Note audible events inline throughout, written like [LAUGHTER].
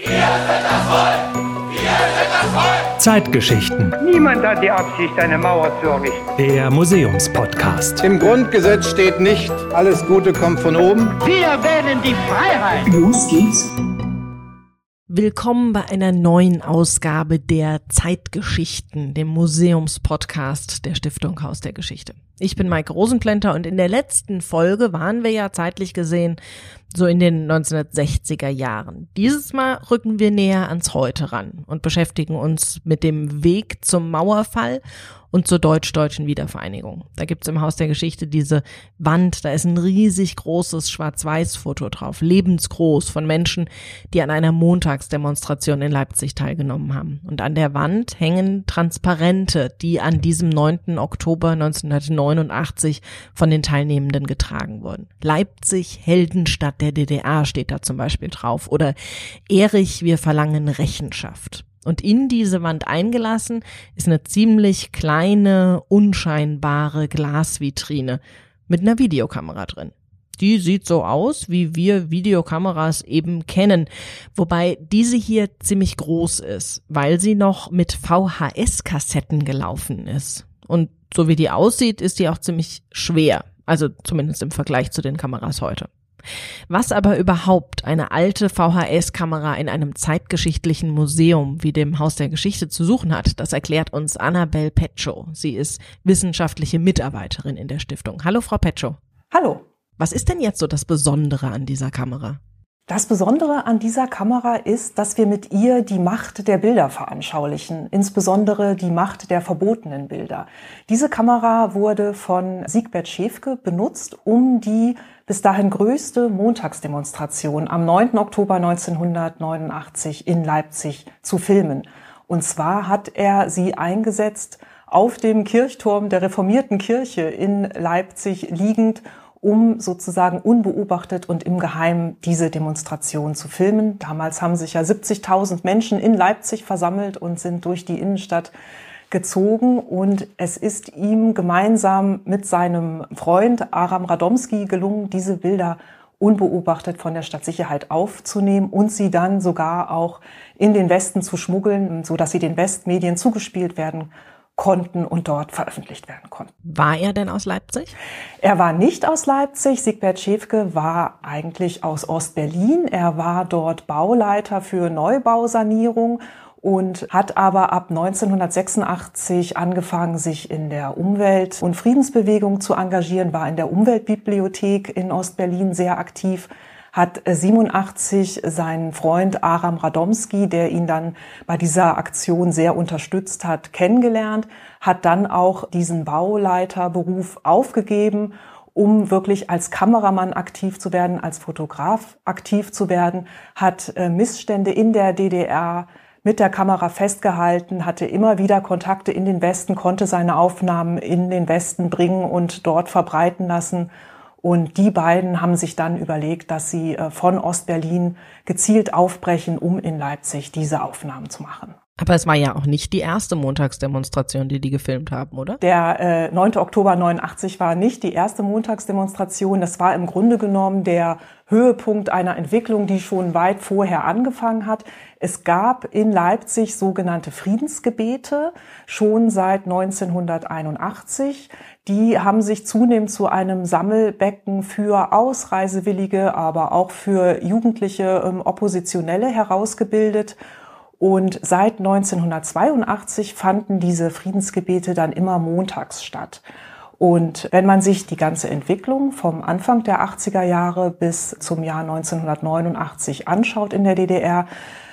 Wir sind das Volk! Wir sind das Volk! Zeitgeschichten. Niemand hat die Absicht, eine Mauer zu errichten. Der Museumspodcast. Im Grundgesetz steht nicht, alles Gute kommt von oben. Wir wählen die Freiheit. Los geht's. Willkommen bei einer neuen Ausgabe der Zeitgeschichten, dem Museumspodcast der Stiftung Haus der Geschichte. Ich bin Mike Rosenklenter und in der letzten Folge waren wir ja zeitlich gesehen so in den 1960er Jahren. Dieses Mal rücken wir näher ans Heute ran und beschäftigen uns mit dem Weg zum Mauerfall und zur deutsch-deutschen Wiedervereinigung. Da gibt's im Haus der Geschichte diese Wand, da ist ein riesig großes Schwarz-Weiß-Foto drauf, lebensgroß von Menschen, die an einer Montagsdemonstration in Leipzig teilgenommen haben. Und an der Wand hängen Transparente, die an diesem 9. Oktober 1989 von den Teilnehmenden getragen wurden. Leipzig, Heldenstadt der DDR steht da zum Beispiel drauf. Oder Erich, wir verlangen Rechenschaft. Und in diese Wand eingelassen ist eine ziemlich kleine, unscheinbare Glasvitrine mit einer Videokamera drin. Die sieht so aus, wie wir Videokameras eben kennen, wobei diese hier ziemlich groß ist, weil sie noch mit VHS-Kassetten gelaufen ist. Und so wie die aussieht, ist die auch ziemlich schwer, also zumindest im Vergleich zu den Kameras heute. Was aber überhaupt eine alte VHS-Kamera in einem zeitgeschichtlichen Museum wie dem Haus der Geschichte zu suchen hat, das erklärt uns Annabel Petschow. Sie ist wissenschaftliche Mitarbeiterin in der Stiftung. Hallo, Frau Petschow. Hallo. Was ist denn jetzt so das Besondere an dieser Kamera? Das Besondere an dieser Kamera ist, dass wir mit ihr die Macht der Bilder veranschaulichen, insbesondere die Macht der verbotenen Bilder. Diese Kamera wurde von Siegbert Schäfke benutzt, um die bis dahin größte Montagsdemonstration am 9. Oktober 1989 in Leipzig zu filmen. Und zwar hat er sie eingesetzt auf dem Kirchturm der reformierten Kirche in Leipzig liegend um sozusagen unbeobachtet und im Geheimen diese Demonstration zu filmen. Damals haben sich ja 70.000 Menschen in Leipzig versammelt und sind durch die Innenstadt gezogen und es ist ihm gemeinsam mit seinem Freund Aram Radomski gelungen, diese Bilder unbeobachtet von der Stadtsicherheit aufzunehmen und sie dann sogar auch in den Westen zu schmuggeln, so dass sie den Westmedien zugespielt werden konnten und dort veröffentlicht werden konnten. War er denn aus Leipzig? Er war nicht aus Leipzig. Siegbert Schäfke war eigentlich aus Ostberlin. Er war dort Bauleiter für Neubausanierung und hat aber ab 1986 angefangen, sich in der Umwelt- und Friedensbewegung zu engagieren, war in der Umweltbibliothek in Ostberlin sehr aktiv hat 87 seinen Freund Aram Radomski, der ihn dann bei dieser Aktion sehr unterstützt hat, kennengelernt, hat dann auch diesen Bauleiterberuf aufgegeben um wirklich als Kameramann aktiv zu werden, als Fotograf aktiv zu werden, hat äh, Missstände in der DDR mit der Kamera festgehalten, hatte immer wieder Kontakte in den Westen, konnte seine Aufnahmen in den Westen bringen und dort verbreiten lassen und die beiden haben sich dann überlegt, dass sie äh, von Ostberlin gezielt aufbrechen, um in Leipzig diese Aufnahmen zu machen. Aber es war ja auch nicht die erste Montagsdemonstration, die die gefilmt haben, oder? Der äh, 9. Oktober 89 war nicht die erste Montagsdemonstration. Das war im Grunde genommen der Höhepunkt einer Entwicklung, die schon weit vorher angefangen hat. Es gab in Leipzig sogenannte Friedensgebete schon seit 1981. Die haben sich zunehmend zu einem Sammelbecken für Ausreisewillige, aber auch für jugendliche ähm, Oppositionelle herausgebildet. Und seit 1982 fanden diese Friedensgebete dann immer montags statt. Und wenn man sich die ganze Entwicklung vom Anfang der 80er Jahre bis zum Jahr 1989 anschaut in der DDR,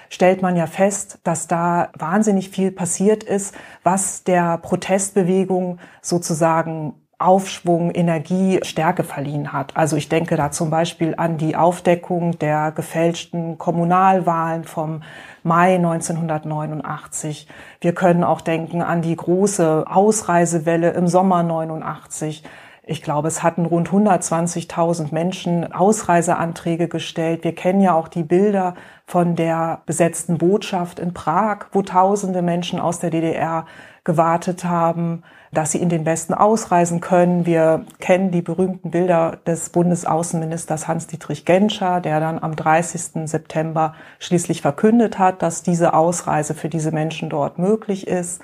stellt man ja fest, dass da wahnsinnig viel passiert ist, was der Protestbewegung sozusagen Aufschwung, Energie, Stärke verliehen hat. Also ich denke da zum Beispiel an die Aufdeckung der gefälschten Kommunalwahlen vom Mai 1989. Wir können auch denken an die große Ausreisewelle im Sommer 89. Ich glaube, es hatten rund 120.000 Menschen Ausreiseanträge gestellt. Wir kennen ja auch die Bilder von der besetzten Botschaft in Prag, wo tausende Menschen aus der DDR gewartet haben, dass sie in den Westen ausreisen können. Wir kennen die berühmten Bilder des Bundesaußenministers Hans-Dietrich Genscher, der dann am 30. September schließlich verkündet hat, dass diese Ausreise für diese Menschen dort möglich ist.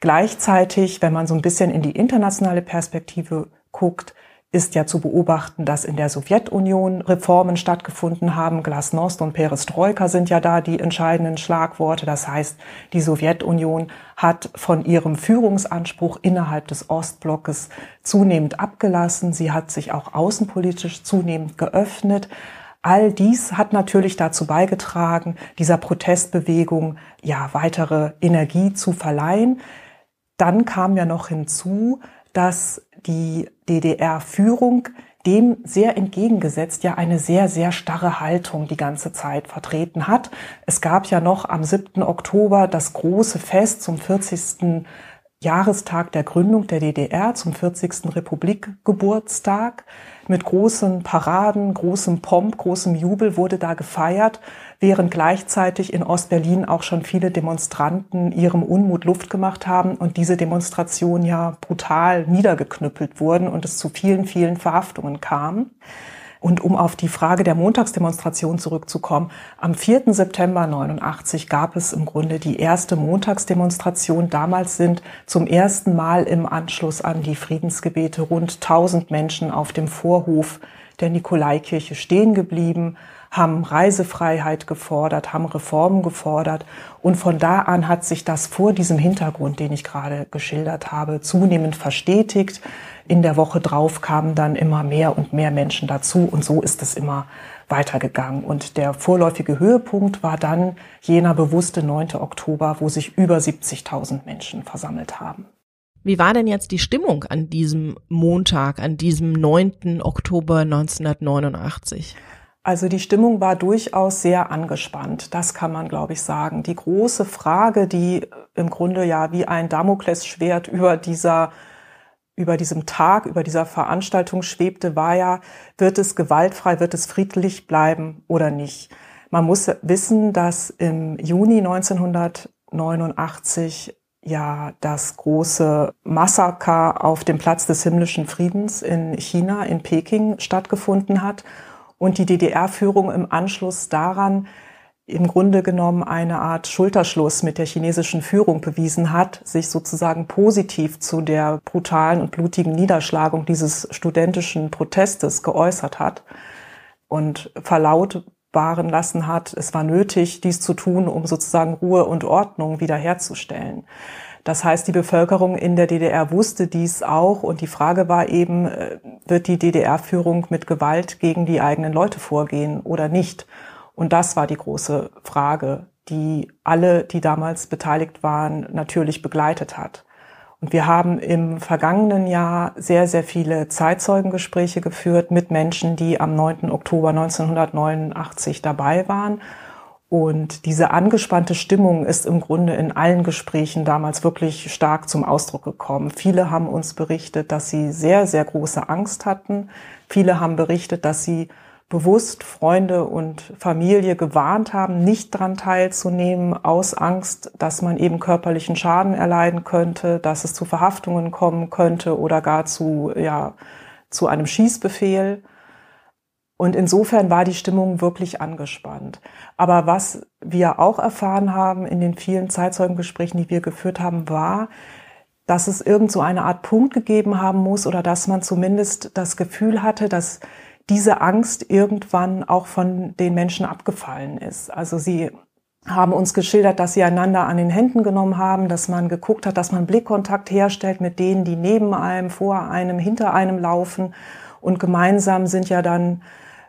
Gleichzeitig, wenn man so ein bisschen in die internationale Perspektive guckt, ist ja zu beobachten, dass in der Sowjetunion Reformen stattgefunden haben. Glasnost und Perestroika sind ja da die entscheidenden Schlagworte. Das heißt, die Sowjetunion hat von ihrem Führungsanspruch innerhalb des Ostblockes zunehmend abgelassen. Sie hat sich auch außenpolitisch zunehmend geöffnet. All dies hat natürlich dazu beigetragen, dieser Protestbewegung ja weitere Energie zu verleihen. Dann kam ja noch hinzu, dass die DDR-Führung dem sehr entgegengesetzt ja eine sehr, sehr starre Haltung die ganze Zeit vertreten hat. Es gab ja noch am 7. Oktober das große Fest zum 40. Jahrestag der Gründung der DDR, zum 40. Republikgeburtstag. Mit großen Paraden, großem Pomp, großem Jubel wurde da gefeiert während gleichzeitig in Ostberlin auch schon viele Demonstranten ihrem Unmut Luft gemacht haben und diese Demonstration ja brutal niedergeknüppelt wurden und es zu vielen, vielen Verhaftungen kam. Und um auf die Frage der Montagsdemonstration zurückzukommen, am 4. September 89 gab es im Grunde die erste Montagsdemonstration. Damals sind zum ersten Mal im Anschluss an die Friedensgebete rund 1000 Menschen auf dem Vorhof der Nikolaikirche stehen geblieben, haben Reisefreiheit gefordert, haben Reformen gefordert. Und von da an hat sich das vor diesem Hintergrund, den ich gerade geschildert habe, zunehmend verstetigt. In der Woche drauf kamen dann immer mehr und mehr Menschen dazu. Und so ist es immer weitergegangen. Und der vorläufige Höhepunkt war dann jener bewusste 9. Oktober, wo sich über 70.000 Menschen versammelt haben. Wie war denn jetzt die Stimmung an diesem Montag, an diesem 9. Oktober 1989? Also die Stimmung war durchaus sehr angespannt, das kann man, glaube ich, sagen. Die große Frage, die im Grunde ja wie ein Damoklesschwert [LAUGHS] über dieser über diesem Tag, über dieser Veranstaltung schwebte, war ja, wird es gewaltfrei, wird es friedlich bleiben oder nicht? Man muss wissen, dass im Juni 1989 ja das große Massaker auf dem Platz des himmlischen Friedens in China, in Peking stattgefunden hat und die DDR-Führung im Anschluss daran im Grunde genommen eine Art Schulterschluss mit der chinesischen Führung bewiesen hat, sich sozusagen positiv zu der brutalen und blutigen Niederschlagung dieses studentischen Protestes geäußert hat und verlautbaren lassen hat, es war nötig, dies zu tun, um sozusagen Ruhe und Ordnung wiederherzustellen. Das heißt, die Bevölkerung in der DDR wusste dies auch und die Frage war eben, äh, wird die DDR-Führung mit Gewalt gegen die eigenen Leute vorgehen oder nicht? Und das war die große Frage, die alle, die damals beteiligt waren, natürlich begleitet hat. Und wir haben im vergangenen Jahr sehr, sehr viele Zeitzeugengespräche geführt mit Menschen, die am 9. Oktober 1989 dabei waren und diese angespannte Stimmung ist im Grunde in allen Gesprächen damals wirklich stark zum Ausdruck gekommen. Viele haben uns berichtet, dass sie sehr, sehr große Angst hatten. Viele haben berichtet, dass sie bewusst Freunde und Familie gewarnt haben, nicht daran teilzunehmen, aus Angst, dass man eben körperlichen Schaden erleiden könnte, dass es zu Verhaftungen kommen könnte oder gar zu, ja, zu einem Schießbefehl. Und insofern war die Stimmung wirklich angespannt. Aber was wir auch erfahren haben in den vielen Zeitzeugengesprächen, die wir geführt haben, war, dass es irgend so eine Art Punkt gegeben haben muss oder dass man zumindest das Gefühl hatte, dass diese Angst irgendwann auch von den Menschen abgefallen ist. Also sie haben uns geschildert, dass sie einander an den Händen genommen haben, dass man geguckt hat, dass man Blickkontakt herstellt mit denen, die neben einem, vor einem, hinter einem laufen. Und gemeinsam sind ja dann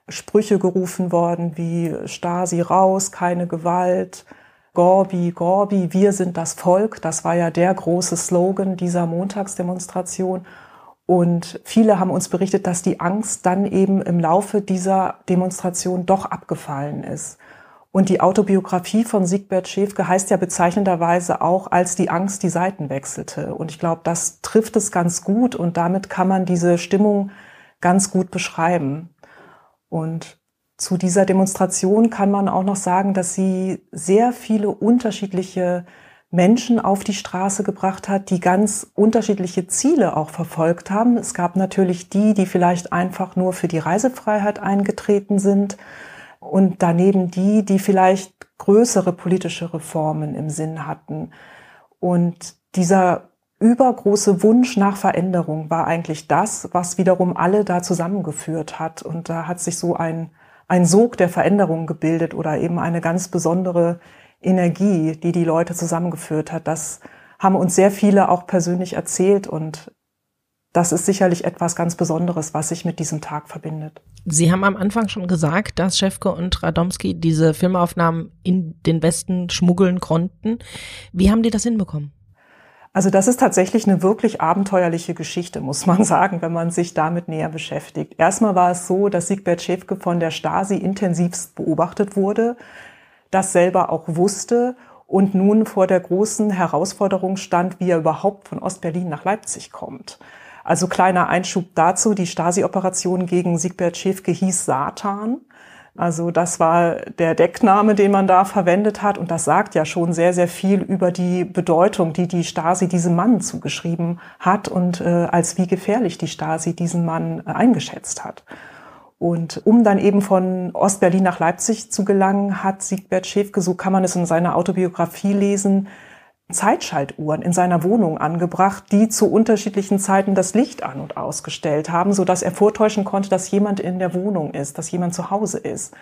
Sprüche gerufen worden wie Stasi raus, keine Gewalt, Gorbi, Gorbi, wir sind das Volk. Das war ja der große Slogan dieser Montagsdemonstration. Und viele haben uns berichtet, dass die Angst dann eben im Laufe dieser Demonstration doch abgefallen ist. Und die Autobiografie von Siegbert Schäfke heißt ja bezeichnenderweise auch, als die Angst die Seiten wechselte. Und ich glaube, das trifft es ganz gut und damit kann man diese Stimmung ganz gut beschreiben. Und zu dieser Demonstration kann man auch noch sagen, dass sie sehr viele unterschiedliche Menschen auf die Straße gebracht hat, die ganz unterschiedliche Ziele auch verfolgt haben. Es gab natürlich die, die vielleicht einfach nur für die Reisefreiheit eingetreten sind und daneben die, die vielleicht größere politische Reformen im Sinn hatten. Und dieser übergroße Wunsch nach Veränderung war eigentlich das, was wiederum alle da zusammengeführt hat. Und da hat sich so ein, ein Sog der Veränderung gebildet oder eben eine ganz besondere Energie, die die Leute zusammengeführt hat. Das haben uns sehr viele auch persönlich erzählt und das ist sicherlich etwas ganz Besonderes, was sich mit diesem Tag verbindet. Sie haben am Anfang schon gesagt, dass Schäfke und Radomski diese Filmaufnahmen in den Westen schmuggeln konnten. Wie haben die das hinbekommen? Also das ist tatsächlich eine wirklich abenteuerliche Geschichte, muss man [LAUGHS] sagen, wenn man sich damit näher beschäftigt. Erstmal war es so, dass Siegbert Schäfke von der Stasi intensivst beobachtet wurde, das selber auch wusste und nun vor der großen Herausforderung stand, wie er überhaupt von Ostberlin nach Leipzig kommt. Also kleiner Einschub dazu, die Stasi-Operation gegen Siegbert Schäfke hieß Satan. Also das war der Deckname, den man da verwendet hat. Und das sagt ja schon sehr, sehr viel über die Bedeutung, die die Stasi diesem Mann zugeschrieben hat und äh, als wie gefährlich die Stasi diesen Mann äh, eingeschätzt hat. Und um dann eben von Ostberlin nach Leipzig zu gelangen, hat Siegbert Schäfke, so kann man es in seiner Autobiografie lesen, Zeitschaltuhren in seiner Wohnung angebracht, die zu unterschiedlichen Zeiten das Licht an und ausgestellt haben, so dass er vortäuschen konnte, dass jemand in der Wohnung ist, dass jemand zu Hause ist.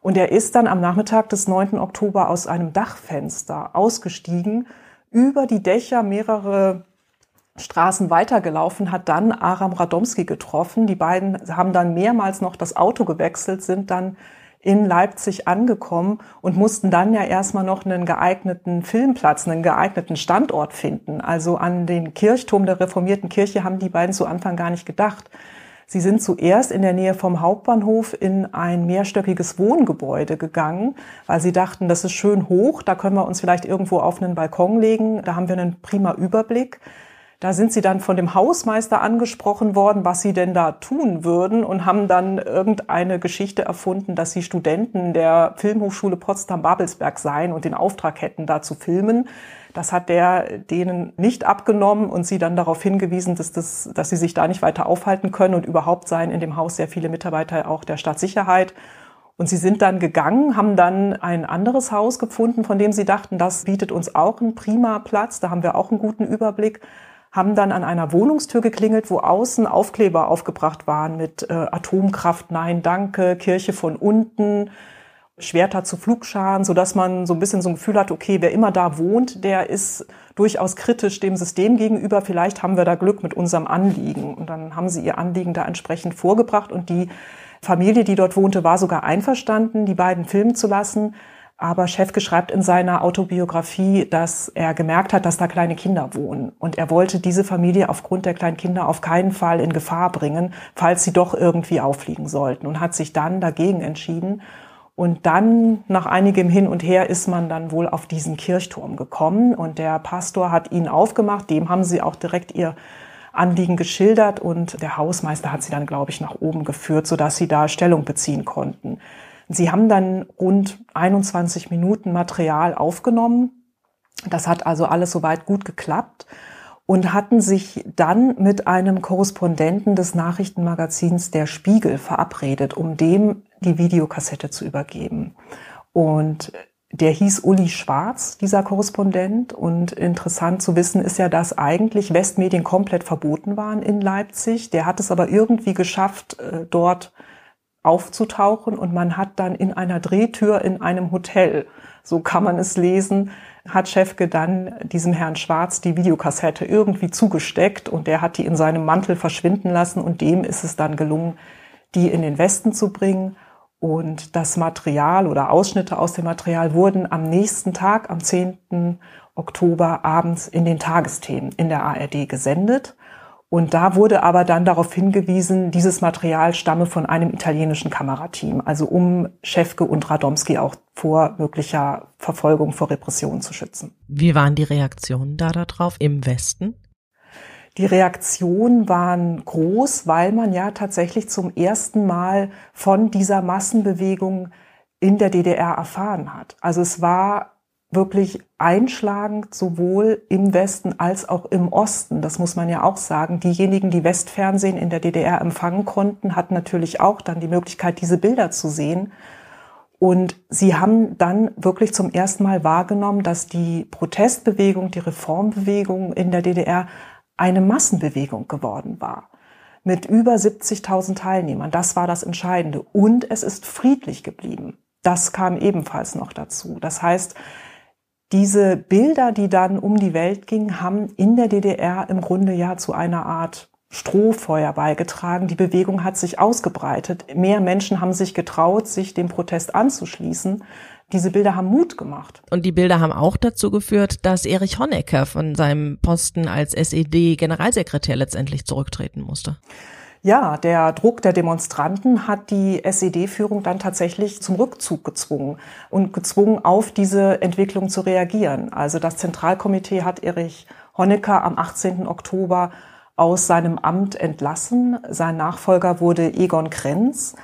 Und er ist dann am Nachmittag des 9. Oktober aus einem Dachfenster ausgestiegen, über die Dächer mehrere Straßen weitergelaufen, hat dann Aram Radomski getroffen. Die beiden haben dann mehrmals noch das Auto gewechselt, sind dann in Leipzig angekommen und mussten dann ja erstmal noch einen geeigneten Filmplatz, einen geeigneten Standort finden. Also an den Kirchturm der reformierten Kirche haben die beiden zu Anfang gar nicht gedacht. Sie sind zuerst in der Nähe vom Hauptbahnhof in ein mehrstöckiges Wohngebäude gegangen, weil sie dachten, das ist schön hoch, da können wir uns vielleicht irgendwo auf einen Balkon legen, da haben wir einen prima Überblick. Da sind sie dann von dem Hausmeister angesprochen worden, was sie denn da tun würden und haben dann irgendeine Geschichte erfunden, dass sie Studenten der Filmhochschule Potsdam-Babelsberg seien und den Auftrag hätten, da zu filmen. Das hat der denen nicht abgenommen und sie dann darauf hingewiesen, dass, das, dass sie sich da nicht weiter aufhalten können und überhaupt seien in dem Haus sehr viele Mitarbeiter auch der Staatssicherheit. Und sie sind dann gegangen, haben dann ein anderes Haus gefunden, von dem sie dachten, das bietet uns auch einen prima Platz, da haben wir auch einen guten Überblick haben dann an einer Wohnungstür geklingelt, wo außen Aufkleber aufgebracht waren mit äh, Atomkraft, nein, danke, Kirche von unten, Schwerter zu Flugscharen, so dass man so ein bisschen so ein Gefühl hat, okay, wer immer da wohnt, der ist durchaus kritisch dem System gegenüber. Vielleicht haben wir da Glück mit unserem Anliegen. Und dann haben sie ihr Anliegen da entsprechend vorgebracht und die Familie, die dort wohnte, war sogar einverstanden, die beiden filmen zu lassen. Aber Schäfke schreibt in seiner Autobiografie, dass er gemerkt hat, dass da kleine Kinder wohnen. Und er wollte diese Familie aufgrund der kleinen Kinder auf keinen Fall in Gefahr bringen, falls sie doch irgendwie auffliegen sollten. Und hat sich dann dagegen entschieden. Und dann, nach einigem Hin und Her, ist man dann wohl auf diesen Kirchturm gekommen. Und der Pastor hat ihn aufgemacht. Dem haben sie auch direkt ihr Anliegen geschildert. Und der Hausmeister hat sie dann, glaube ich, nach oben geführt, sodass sie da Stellung beziehen konnten. Sie haben dann rund 21 Minuten Material aufgenommen. Das hat also alles soweit gut geklappt und hatten sich dann mit einem Korrespondenten des Nachrichtenmagazins Der Spiegel verabredet, um dem die Videokassette zu übergeben. Und der hieß Uli Schwarz, dieser Korrespondent. Und interessant zu wissen ist ja, dass eigentlich Westmedien komplett verboten waren in Leipzig. Der hat es aber irgendwie geschafft, äh, dort aufzutauchen und man hat dann in einer Drehtür in einem Hotel, so kann man es lesen, hat Schäfke dann diesem Herrn Schwarz die Videokassette irgendwie zugesteckt und der hat die in seinem Mantel verschwinden lassen und dem ist es dann gelungen, die in den Westen zu bringen. Und das Material oder Ausschnitte aus dem Material wurden am nächsten Tag, am 10. Oktober abends in den Tagesthemen in der ARD gesendet. Und da wurde aber dann darauf hingewiesen, dieses Material stamme von einem italienischen Kamerateam, also um Schäfke und Radomski auch vor möglicher Verfolgung, vor Repression zu schützen. Wie waren die Reaktionen da darauf im Westen? Die Reaktionen waren groß, weil man ja tatsächlich zum ersten Mal von dieser Massenbewegung in der DDR erfahren hat. Also es war wirklich einschlagend, sowohl im Westen als auch im Osten. Das muss man ja auch sagen. Diejenigen, die Westfernsehen in der DDR empfangen konnten, hatten natürlich auch dann die Möglichkeit, diese Bilder zu sehen. Und sie haben dann wirklich zum ersten Mal wahrgenommen, dass die Protestbewegung, die Reformbewegung in der DDR eine Massenbewegung geworden war. Mit über 70.000 Teilnehmern. Das war das Entscheidende. Und es ist friedlich geblieben. Das kam ebenfalls noch dazu. Das heißt, diese Bilder, die dann um die Welt gingen, haben in der DDR im Grunde ja zu einer Art Strohfeuer beigetragen. Die Bewegung hat sich ausgebreitet. Mehr Menschen haben sich getraut, sich dem Protest anzuschließen. Diese Bilder haben Mut gemacht. Und die Bilder haben auch dazu geführt, dass Erich Honecker von seinem Posten als SED-Generalsekretär letztendlich zurücktreten musste. Ja, der Druck der Demonstranten hat die SED-Führung dann tatsächlich zum Rückzug gezwungen und gezwungen, auf diese Entwicklung zu reagieren. Also das Zentralkomitee hat Erich Honecker am 18. Oktober aus seinem Amt entlassen. Sein Nachfolger wurde Egon Krenz.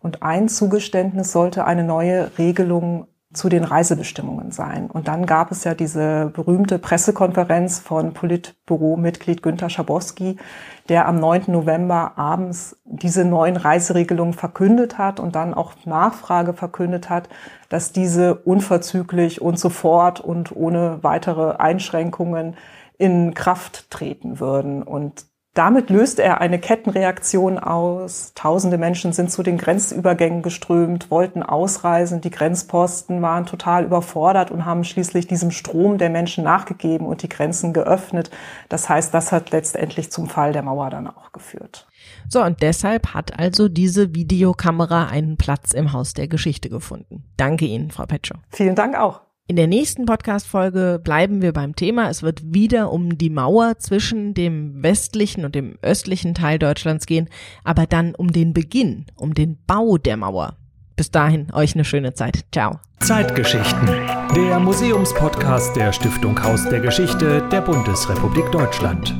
Und ein Zugeständnis sollte eine neue Regelung zu den Reisebestimmungen sein. Und dann gab es ja diese berühmte Pressekonferenz von Politbüro-Mitglied Günter Schabowski, der am 9. November abends diese neuen Reiseregelungen verkündet hat und dann auch Nachfrage verkündet hat, dass diese unverzüglich und sofort und ohne weitere Einschränkungen in Kraft treten würden. Und damit löst er eine Kettenreaktion aus. Tausende Menschen sind zu den Grenzübergängen geströmt, wollten ausreisen. Die Grenzposten waren total überfordert und haben schließlich diesem Strom der Menschen nachgegeben und die Grenzen geöffnet. Das heißt, das hat letztendlich zum Fall der Mauer dann auch geführt. So, und deshalb hat also diese Videokamera einen Platz im Haus der Geschichte gefunden. Danke Ihnen, Frau Petschow. Vielen Dank auch. In der nächsten Podcast-Folge bleiben wir beim Thema. Es wird wieder um die Mauer zwischen dem westlichen und dem östlichen Teil Deutschlands gehen, aber dann um den Beginn, um den Bau der Mauer. Bis dahin, euch eine schöne Zeit. Ciao. Zeitgeschichten. Der Museumspodcast der Stiftung Haus der Geschichte der Bundesrepublik Deutschland.